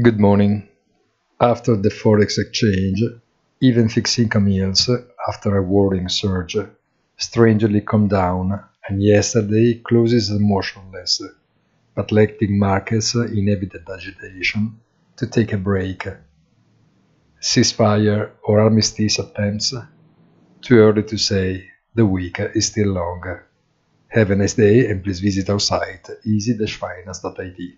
Good morning. After the forex exchange, even fixed income yields, after a worrying surge, strangely come down and yesterday closes motionless, but letting markets in evident agitation to take a break. Ceasefire or armistice attempts? Too early to say, the week is still long. Have a nice day and please visit our site easy-finance.it.